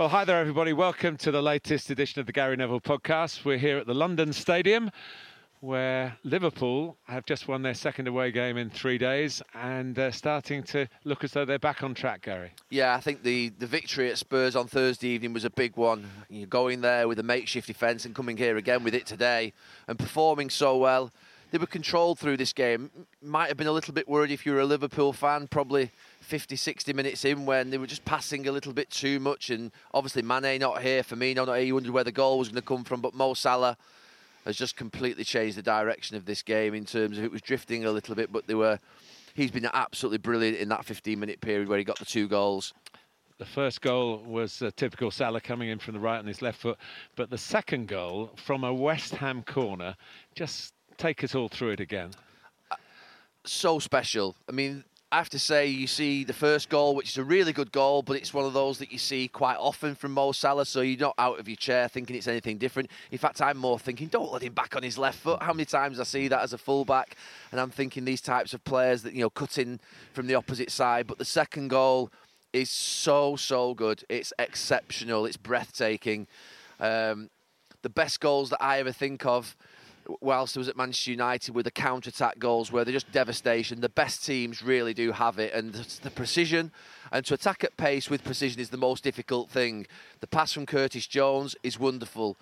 Well, hi there, everybody. Welcome to the latest edition of the Gary Neville podcast. We're here at the London Stadium where Liverpool have just won their second away game in three days and uh, starting to look as though they're back on track, Gary. Yeah, I think the, the victory at Spurs on Thursday evening was a big one. You're going there with a makeshift defence and coming here again with it today and performing so well. They were controlled through this game. Might have been a little bit worried if you were a Liverpool fan, probably 50, 60 minutes in when they were just passing a little bit too much. And obviously, Mane not here, Firmino not here. You wondered where the goal was going to come from. But Mo Salah has just completely changed the direction of this game in terms of it was drifting a little bit, but they were. He's been absolutely brilliant in that 15-minute period where he got the two goals. The first goal was a typical Salah coming in from the right on his left foot, but the second goal from a West Ham corner, just take us all through it again. So special. I mean, I have to say, you see the first goal, which is a really good goal, but it's one of those that you see quite often from Mo Salah, so you're not out of your chair thinking it's anything different. In fact, I'm more thinking, don't let him back on his left foot. How many times I see that as a fullback, and I'm thinking these types of players that, you know, cut in from the opposite side. But the second goal is so, so good. It's exceptional. It's breathtaking. Um, the best goals that I ever think of whilst I was at Manchester United with the counter-attack goals where they're just devastation. The best teams really do have it, and the precision and to attack at pace with precision is the most difficult thing. The pass from Curtis Jones is wonderful.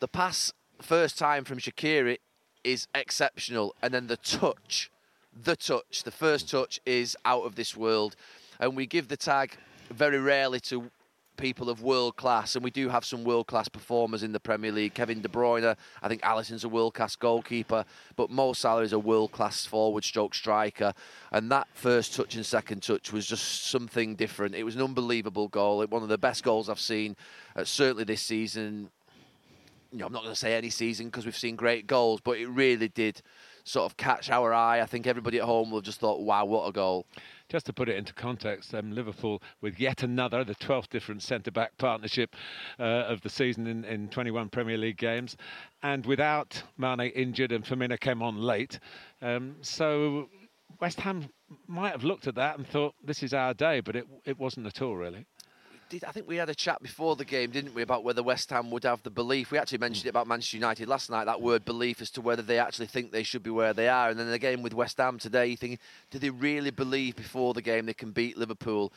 The pass first time from Shaqiri is exceptional, and then the touch, the touch, the first touch is out of this world, and we give the tag very rarely to people of world class, and we do have some world class performers in the Premier League. Kevin De Bruyne, I think Alisson's a world class goalkeeper, but Mo Salah is a world class forward stroke striker. And that first touch and second touch was just something different. It was an unbelievable goal, one of the best goals I've seen, uh, certainly this season. You know, I'm not going to say any season because we've seen great goals, but it really did sort of catch our eye. I think everybody at home will have just thought, wow, what a goal. Just to put it into context, um, Liverpool with yet another, the 12th different centre back partnership uh, of the season in, in 21 Premier League games, and without Mane injured and Firmino came on late. Um, so West Ham might have looked at that and thought, this is our day, but it, it wasn't at all, really did, I think we had a chat before the game, didn't we, about whether West Ham would have the belief. We actually mentioned it about Manchester United last night, that word belief as to whether they actually think they should be where they are. And then the game with West Ham today, you think, do they really believe before the game they can beat Liverpool?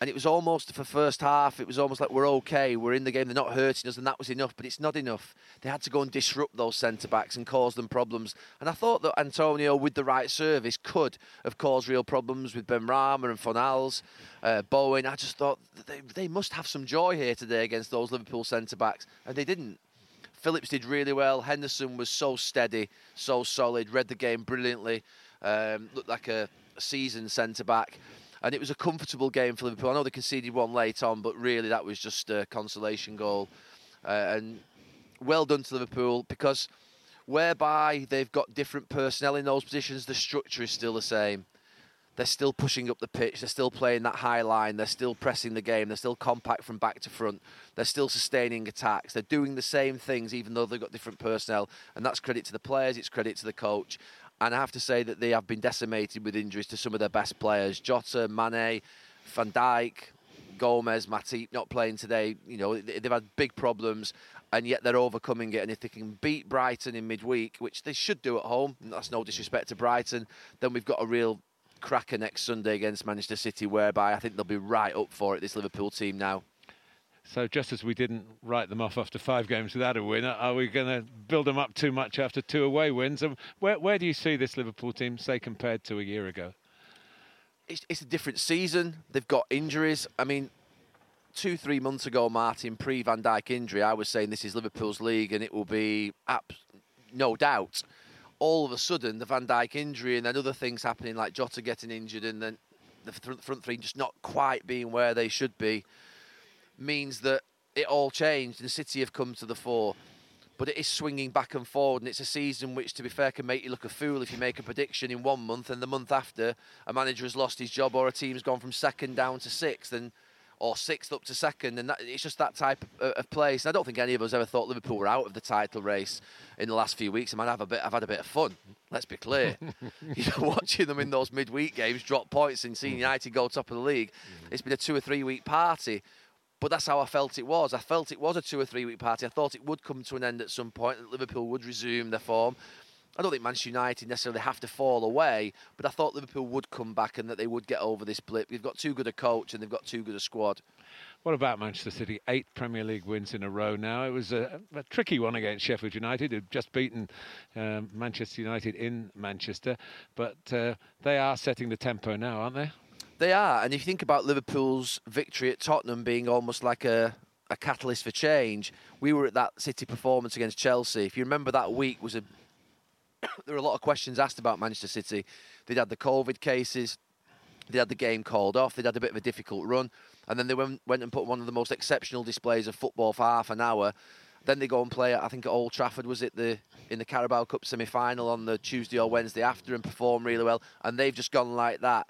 And it was almost for first half. It was almost like we're okay, we're in the game, they're not hurting us, and that was enough. But it's not enough. They had to go and disrupt those centre backs and cause them problems. And I thought that Antonio, with the right service, could have caused real problems with Benrahma and Fornals, uh, Bowen. I just thought they they must have some joy here today against those Liverpool centre backs, and they didn't. Phillips did really well. Henderson was so steady, so solid, read the game brilliantly. Um, looked like a seasoned centre back and it was a comfortable game for Liverpool. I know they conceded one late on, but really that was just a consolation goal. Uh, and well done to Liverpool because whereby they've got different personnel in those positions, the structure is still the same. They're still pushing up the pitch. They're still playing that high line. They're still pressing the game. They're still compact from back to front. They're still sustaining attacks. They're doing the same things, even though they've got different personnel. And that's credit to the players. It's credit to the coach. And I have to say that they have been decimated with injuries to some of their best players. Jota, Mane, Van Dijk, Gomez, Matip not playing today. You know, they've had big problems, and yet they're overcoming it. And if they can beat Brighton in midweek, which they should do at home, that's no disrespect to Brighton, then we've got a real cracker next Sunday against Manchester City, whereby I think they'll be right up for it, this Liverpool team now. So just as we didn't write them off after five games without a win, are we going to build them up too much after two away wins? And where, where do you see this Liverpool team, say, compared to a year ago? It's, it's a different season. They've got injuries. I mean, two, three months ago, Martin, pre Van Dijk injury, I was saying this is Liverpool's league and it will be up, no doubt. All of a sudden, the Van Dijk injury and then other things happening like Jota getting injured and then the front three just not quite being where they should be means that it all changed and City have come to the fore. But it is swinging back and forward, and it's a season which, to be fair, can make you look a fool if you make a prediction in one month and the month after a manager has lost his job or a team's gone from second down to sixth. And or sixth up to second, and that, it's just that type of, of place. And I don't think any of us ever thought Liverpool were out of the title race in the last few weeks. I might have a bit. I've had a bit of fun. Let's be clear. you know, watching them in those midweek games drop points and seeing mm. United go top of the league, mm. it's been a two or three week party. But that's how I felt it was. I felt it was a two or three week party. I thought it would come to an end at some point, that Liverpool would resume their form. I don't think Manchester United necessarily have to fall away, but I thought Liverpool would come back and that they would get over this blip. They've got too good a coach and they've got too good a squad. What about Manchester City? Eight Premier League wins in a row now. It was a, a tricky one against Sheffield United, who'd just beaten um, Manchester United in Manchester, but uh, they are setting the tempo now, aren't they? They are, and if you think about Liverpool's victory at Tottenham being almost like a, a catalyst for change, we were at that City performance against Chelsea. If you remember that week was a there were a lot of questions asked about Manchester City. They'd had the COVID cases, they'd had the game called off, they'd had a bit of a difficult run, and then they went, went and put one of the most exceptional displays of football for half an hour. Then they go and play, I think at Old Trafford was it the in the Carabao Cup semi-final on the Tuesday or Wednesday after and perform really well, and they've just gone like that.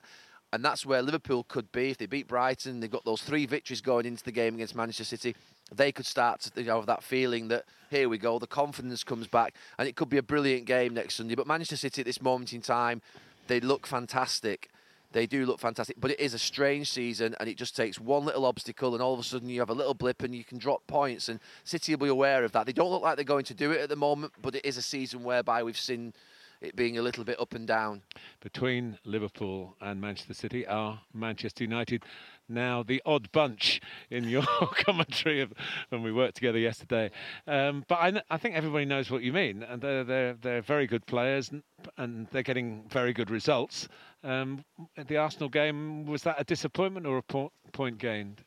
And that's where Liverpool could be if they beat Brighton. They've got those three victories going into the game against Manchester City. They could start to have that feeling that here we go, the confidence comes back, and it could be a brilliant game next Sunday. But Manchester City at this moment in time, they look fantastic. They do look fantastic, but it is a strange season, and it just takes one little obstacle, and all of a sudden you have a little blip, and you can drop points. And City will be aware of that. They don't look like they're going to do it at the moment, but it is a season whereby we've seen it being a little bit up and down. Between Liverpool and Manchester City are Manchester United now the odd bunch in your commentary of when we worked together yesterday. Um, but I, I, think everybody knows what you mean, and they're they're, they're very good players, and, and they're getting very good results. Um, the Arsenal game was that a disappointment or a po- point gained?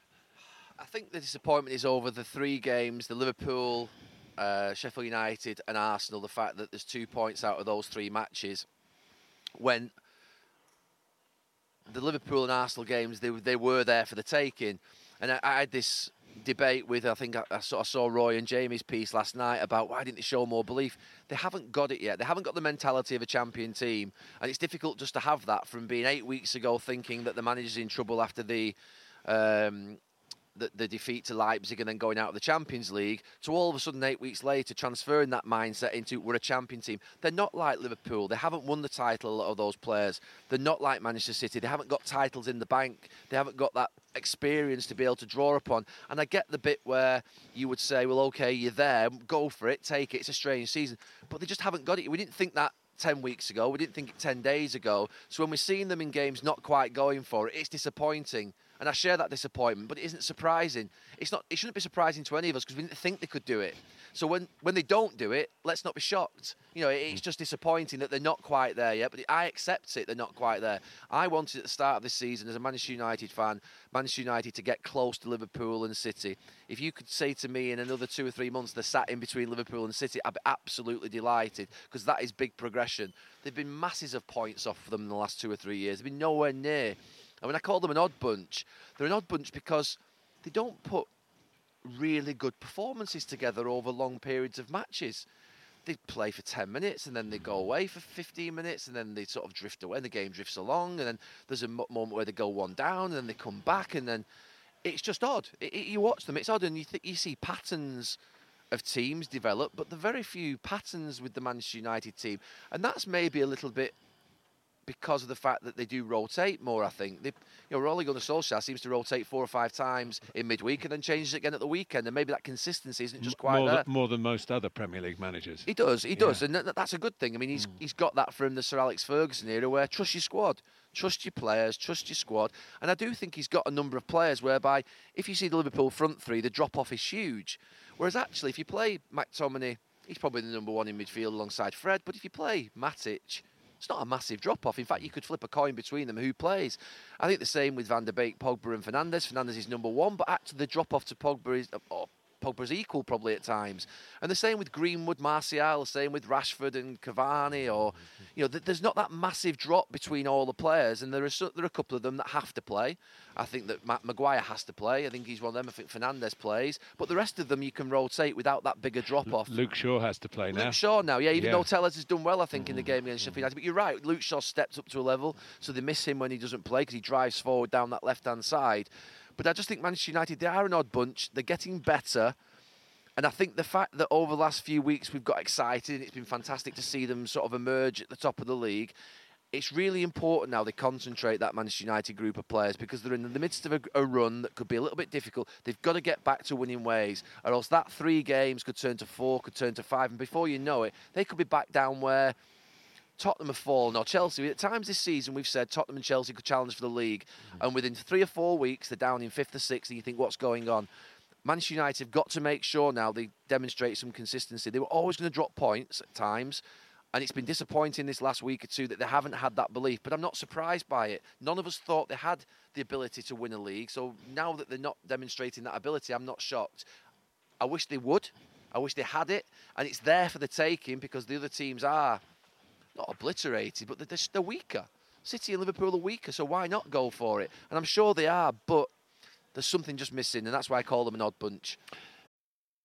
I think the disappointment is over the three games: the Liverpool, uh, Sheffield United, and Arsenal. The fact that there's two points out of those three matches, when the Liverpool and Arsenal games they they were there for the taking, and I, I had this debate with I think I, I, saw, I, saw, Roy and Jamie's piece last night about why didn't they show more belief? They haven't got it yet. They haven't got the mentality of a champion team, and it's difficult just to have that from being eight weeks ago thinking that the manager's in trouble after the um, the, the, defeat to Leipzig and then going out of the Champions League to all of a sudden eight weeks later transferring that mindset into we're a champion team. They're not like Liverpool. They haven't won the title. Of those players. They're not like Manchester City. They haven't got titles in the bank. They haven't got that experience to be able to draw upon. And I get the bit where you would say, well, okay, you're there, go for it, take it. It's a strange season, but they just haven't got it. We didn't think that 10 weeks ago. We didn't think it 10 days ago. So when we're seeing them in games not quite going for it, it's disappointing and I share that disappointment. But it isn't surprising. It's not. It shouldn't be surprising to any of us because we didn't think they could do it. So when when they don't do it, let's not be shocked. You know, it's mm. just disappointing that they're not quite there yet. But I accept it; they're not quite there. I wanted at the start of this season, as a Manchester United fan, Manchester United to get close to Liverpool and City. If you could say to me in another two or three months they're sat in between Liverpool and City, I'd be absolutely delighted because that is big progression. They've been masses of points off them in the last two or three years. They've been nowhere near I mean, I call them an odd bunch. They're an odd bunch because they don't put really good performances together over long periods of matches. They play for 10 minutes and then they go away for 15 minutes and then they sort of drift away and the game drifts along and then there's a moment where they go one down and then they come back and then it's just odd. It, it, you watch them, it's odd and you, th- you see patterns of teams develop, but are very few patterns with the Manchester United team. And that's maybe a little bit because of the fact that they do rotate more. I think they, you know, Ole Gunnar Solskjaer seems to rotate four or five times in midweek and then changes again at the weekend, and maybe that consistency isn't just quite more there. Than, more than most other Premier League managers. He does, he does, and that's a good thing. I mean, he's mm. he's got that from the Sir Alex Ferguson era, where trust your squad. Trust your players, trust your squad. And I do think he's got a number of players whereby if you see the Liverpool front three, the drop off is huge. Whereas actually, if you play McTominay, he's probably the number one in midfield alongside Fred. But if you play Matic, it's not a massive drop off. In fact, you could flip a coin between them who plays. I think the same with Van der Beek, Pogba, and Fernandes. Fernandes is number one, but actually the drop off to Pogba is. Oh, Pogba's equal probably at times. And the same with Greenwood, Martial, the same with Rashford and Cavani, or you know, th- there's not that massive drop between all the players, and there are so, there are a couple of them that have to play. I think that Matt Maguire has to play. I think he's one of them. I think Fernandes plays, but the rest of them you can rotate without that bigger drop off. Luke Shaw has to play now. Luke Shaw now, yeah. Even Yeah. though Telles has done well, I think in the mm-hmm. game against Sheffield United. But you're right, Luke Shaw stepped up to a level, so they miss him when he doesn't play because he drives forward down that left hand side. But I just think Manchester United they are an odd bunch. They're getting better. And I think the fact that over the last few weeks we've got excited and it's been fantastic to see them sort of emerge at the top of the league. It's really important now they concentrate that Manchester United group of players because they're in the midst of a, a run that could be a little bit difficult. They've got to get back to winning ways, or else that three games could turn to four, could turn to five, and before you know it, they could be back down where Tottenham have fallen or Chelsea. At times this season, we've said Tottenham and Chelsea could challenge for the league, mm-hmm. and within three or four weeks, they're down in fifth or sixth, and you think, what's going on? Manchester United have got to make sure now they demonstrate some consistency. They were always going to drop points at times, and it's been disappointing this last week or two that they haven't had that belief. But I'm not surprised by it. None of us thought they had the ability to win a league, so now that they're not demonstrating that ability, I'm not shocked. I wish they would. I wish they had it, and it's there for the taking because the other teams are not obliterated, but they're, they're, weaker. City and Liverpool are weaker, so why not go for it? And I'm sure they are, but there's something just missing, and that's why I call them an odd bunch.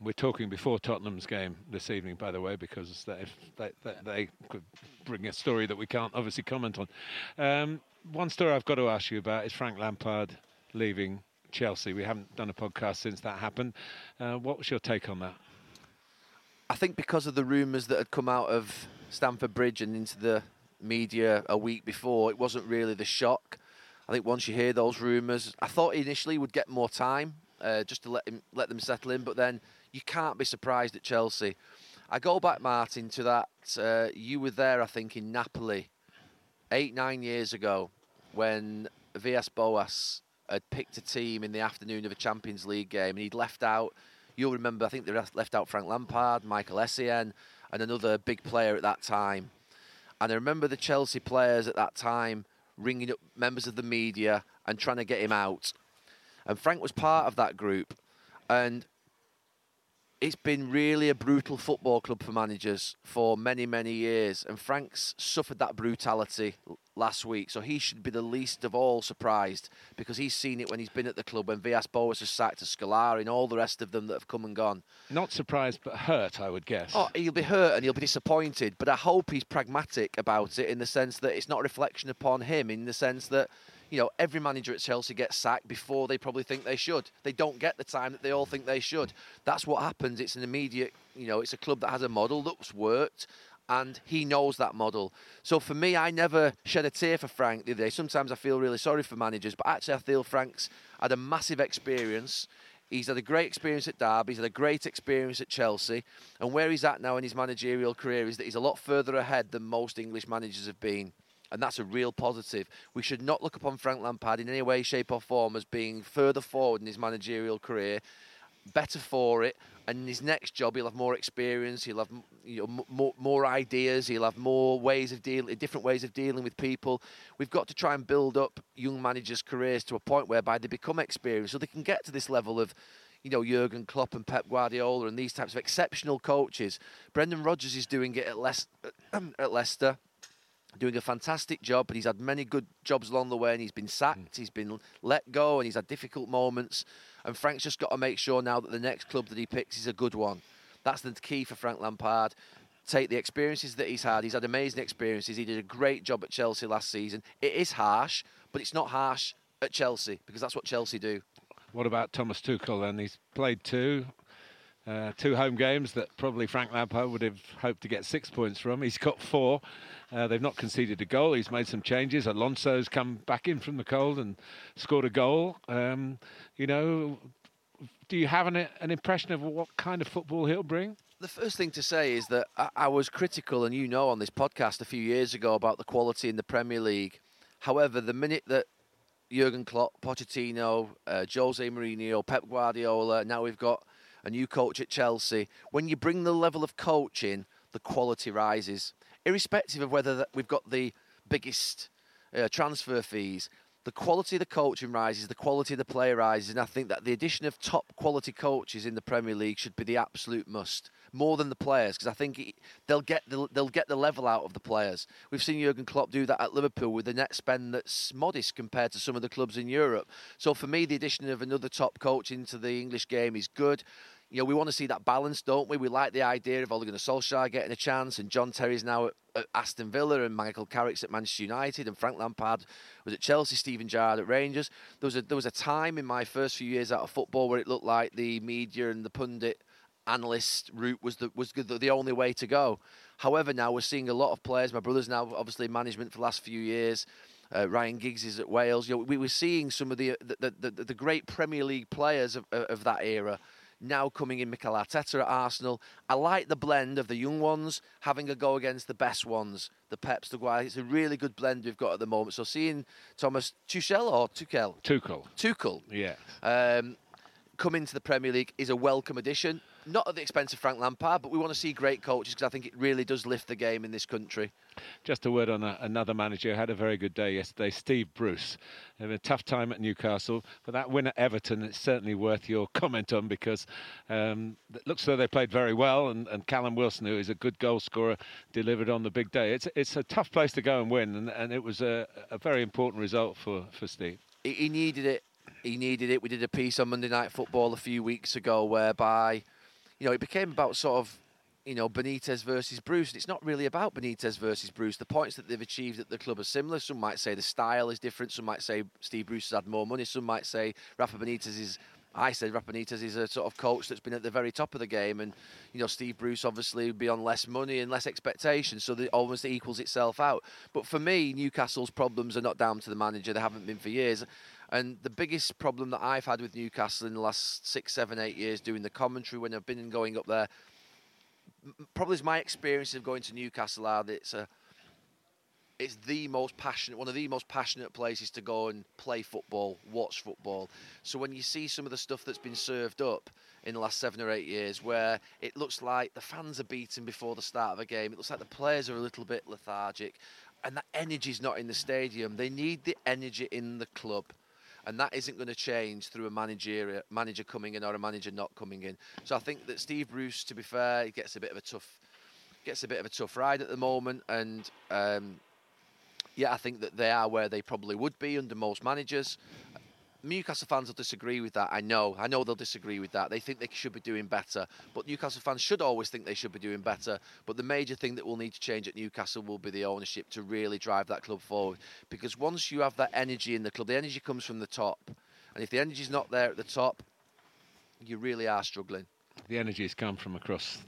We're talking before Tottenham's game this evening, by the way, because they, they, they, could bring a story that we can't obviously comment on. Um, one story I've got to ask you about is Frank Lampard leaving Chelsea. We haven't done a podcast since that happened. Uh, what was your take on that? I think because of the rumours that had come out of Stamford Bridge and into the media a week before, it wasn't really the shock. I think once you hear those rumours, I thought initially would get more time uh, just to let him let them settle in, but then you can't be surprised at Chelsea. I go back, Martin, to that. Uh, you were there, I think, in Napoli eight, nine years ago when Villas-Boas had picked a team in the afternoon of a Champions League game and he'd left out. You'll remember, I think they left out Frank Lampard, Michael Essien, and another big player at that time. And I remember the Chelsea players at that time ringing up members of the media and trying to get him out. And Frank was part of that group. And it's been really a brutal football club for managers for many, many years. And Frank's suffered that brutality last week. So he should be the least of all surprised because he's seen it when he's been at the club, when Villas-Boas has sacked to Scolari and all the rest of them that have come and gone. Not surprised, but hurt, I would guess. Oh, he'll be hurt and he'll be disappointed, but I hope he's pragmatic about it in the sense that it's not a reflection upon him, in the sense that, you know, every manager at Chelsea gets sacked before they probably think they should. They don't get the time that they all think they should. That's what happens. It's an immediate, you know, it's a club that has a model that's worked. And he knows that model. So for me, I never shed a tear for Frank the other day. Sometimes I feel really sorry for managers, but actually, I feel Frank's had a massive experience. He's had a great experience at Derby. He's had a great experience at Chelsea. And where he's at now in his managerial career is that he's a lot further ahead than most English managers have been. And that's a real positive. We should not look upon Frank Lampard in any way, shape, or form as being further forward in his managerial career. Better for it. And in his next job, he'll have more experience. He'll have you know, more, more ideas. He'll have more ways of dealing, different ways of dealing with people. We've got to try and build up young managers' careers to a point whereby they become experienced, so they can get to this level of you know, Jurgen Klopp and Pep Guardiola and these types of exceptional coaches. Brendan Rodgers is doing it at, at Leicester. Doing a fantastic job, but he's had many good jobs along the way, and he's been sacked, hmm. he's been let go, and he's had difficult moments. And Frank's just got to make sure now that the next club that he picks is a good one. That's the key for Frank Lampard. Take the experiences that he's had. He's had amazing experiences. He did a great job at Chelsea last season. It is harsh, but it's not harsh at Chelsea because that's what Chelsea do. What about Thomas Tuchel then? He's played two, uh, two home games that probably Frank Lampard would have hoped to get six points from. He's got four. Uh, they've not conceded a goal. He's made some changes. Alonso's come back in from the cold and scored a goal. Um, you know, do you have an, an impression of what kind of football he'll bring? The first thing to say is that I, I was critical, and you know, on this podcast a few years ago about the quality in the Premier League. However, the minute that Jurgen Klopp, Pochettino, uh, Jose Mourinho, Pep Guardiola. Now we've got a new coach at Chelsea. When you bring the level of coaching, the quality rises, irrespective of whether we've got the biggest uh, transfer fees the quality of the coaching rises, the quality of the player rises, and I think that the addition of top quality coaches in the Premier League should be the absolute must, more than the players, because I think it, they'll get the, they'll get the level out of the players. We've seen Jurgen Klopp do that at Liverpool with a net spend that's modest compared to some of the clubs in Europe. So for me, the addition of another top coach into the English game is good you know, we want to see that balance, don't we? We like the idea of Ole Gunnar Solskjaer getting a chance, and John Terry's now at, at Aston Villa, and Michael Carrick's at Manchester United, and Frank Lampard was at Chelsea, Steven Gerrard at Rangers. There was a there was a time in my first few years out of football where it looked like the media and the pundit analyst route was the was the, the only way to go. However, now we're seeing a lot of players. My brother's now obviously management for the last few years. Uh, Ryan Giggs is at Wales. You know, we were seeing some of the the, the, the, the great Premier League players of, of that era now coming in Mikel Arteta at Arsenal. I like the blend of the young ones having a go against the best ones, the Peps, the Guay. It's a really good blend we've got at the moment. So seeing Thomas Tuchel or Tuchel? Tuchel. Tuchel. Yeah. Um, come into the Premier League is a welcome addition. Not at the expense of Frank Lampard, but we want to see great coaches because I think it really does lift the game in this country. Just a word on a, another manager who had a very good day yesterday, Steve Bruce. Had a tough time at Newcastle, but that win at Everton is certainly worth your comment on because um, it looks as though they played very well, and, and Callum Wilson, who is a good goal scorer, delivered on the big day. It's it's a tough place to go and win, and, and it was a, a very important result for, for Steve. He needed it. He needed it. We did a piece on Monday Night Football a few weeks ago whereby you know, it became about sort of, you know, Benitez versus Bruce. And it's not really about Benitez versus Bruce. The points that they've achieved at the club are similar. Some might say the style is different. Some might say Steve Bruce has had more money. Some might say Rafa Benitez is. I said Rafa Benitez is a sort of coach that's been at the very top of the game, and you know Steve Bruce obviously would be on less money and less expectations, so it almost equals itself out. But for me, Newcastle's problems are not down to the manager; they haven't been for years. And the biggest problem that I've had with Newcastle in the last six, seven, eight years doing the commentary when I've been going up there, probably is my experience of going to Newcastle are that it's a it's the most passionate, one of the most passionate places to go and play football, watch football. So when you see some of the stuff that's been served up in the last seven or eight years, where it looks like the fans are beaten before the start of a game, it looks like the players are a little bit lethargic, and that energy's not in the stadium. They need the energy in the club and that isn't going to change through a manager manager coming in or a manager not coming in. So I think that Steve Bruce, to be fair, he gets a bit of a tough gets a bit of a tough ride at the moment, and um, yeah, I think that they are where they probably would be under most managers. Newcastle fans will disagree with that. I know. I know they'll disagree with that. They think they should be doing better. But Newcastle fans should always think they should be doing better. But the major thing that will need to change at Newcastle will be the ownership to really drive that club forward. Because once you have that energy in the club, the energy comes from the top. And if the energy's not there at the top, you really are struggling. The energy has come from across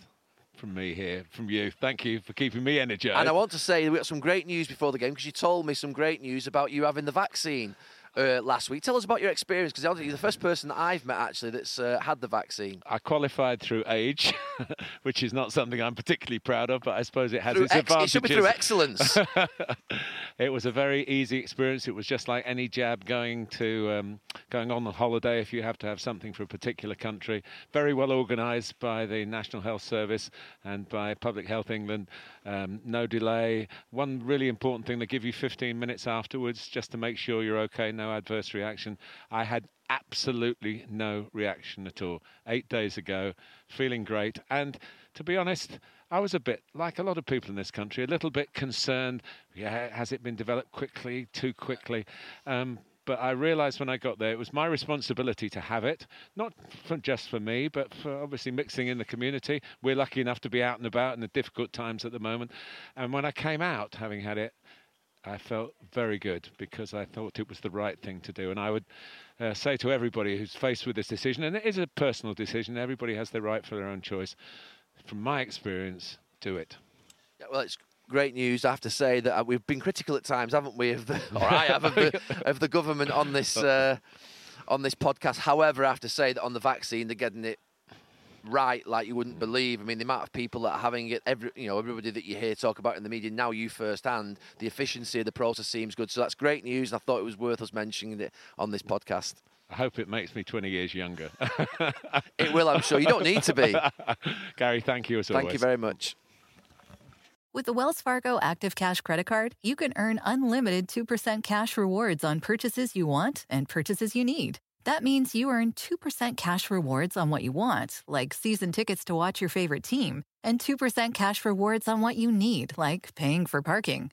from me here, from you. Thank you for keeping me energized. And I want to say we got some great news before the game because you told me some great news about you having the vaccine uh, last week. Tell us about your experience because you're the first person that I've met actually that's uh, had the vaccine. I qualified through age, which is not something I'm particularly proud of, but I suppose it has through its ex- advantages. It should be through excellence. it was a very easy experience. It was just like any jab going to um, going on a holiday if you have to have something for a particular country. Very well organised by the National Health Service and by Public Health England. Um, no delay. One really important thing: they give you 15 minutes afterwards just to make sure you're okay. No adverse reaction. I had absolutely no reaction at all. Eight days ago, feeling great. And to be honest, I was a bit, like a lot of people in this country, a little bit concerned. Yeah, has it been developed quickly, too quickly? Um, but I realised when I got there it was my responsibility to have it, not for just for me, but for obviously mixing in the community. We're lucky enough to be out and about in the difficult times at the moment. And when I came out, having had it, I felt very good because I thought it was the right thing to do. And I would uh, say to everybody who's faced with this decision, and it is a personal decision, everybody has the right for their own choice. From my experience, do it. Yeah, well, it's great news. I have to say that uh, we've been critical at times, haven't we? Of the, or I have of the, of the government on this uh, on this podcast. However, I have to say that on the vaccine, they're getting it right like you wouldn't believe. I mean, the amount of people that are having it, every you know, everybody that you hear talk about in the media now, you firsthand, the efficiency of the process seems good. So that's great news, and I thought it was worth us mentioning it on this podcast. I hope it makes me 20 years younger. it will, I'm sure. You don't need to be. Gary, thank you as thank always. Thank you very much. With the Wells Fargo Active Cash Credit Card, you can earn unlimited 2% cash rewards on purchases you want and purchases you need. That means you earn 2% cash rewards on what you want, like season tickets to watch your favorite team, and 2% cash rewards on what you need, like paying for parking.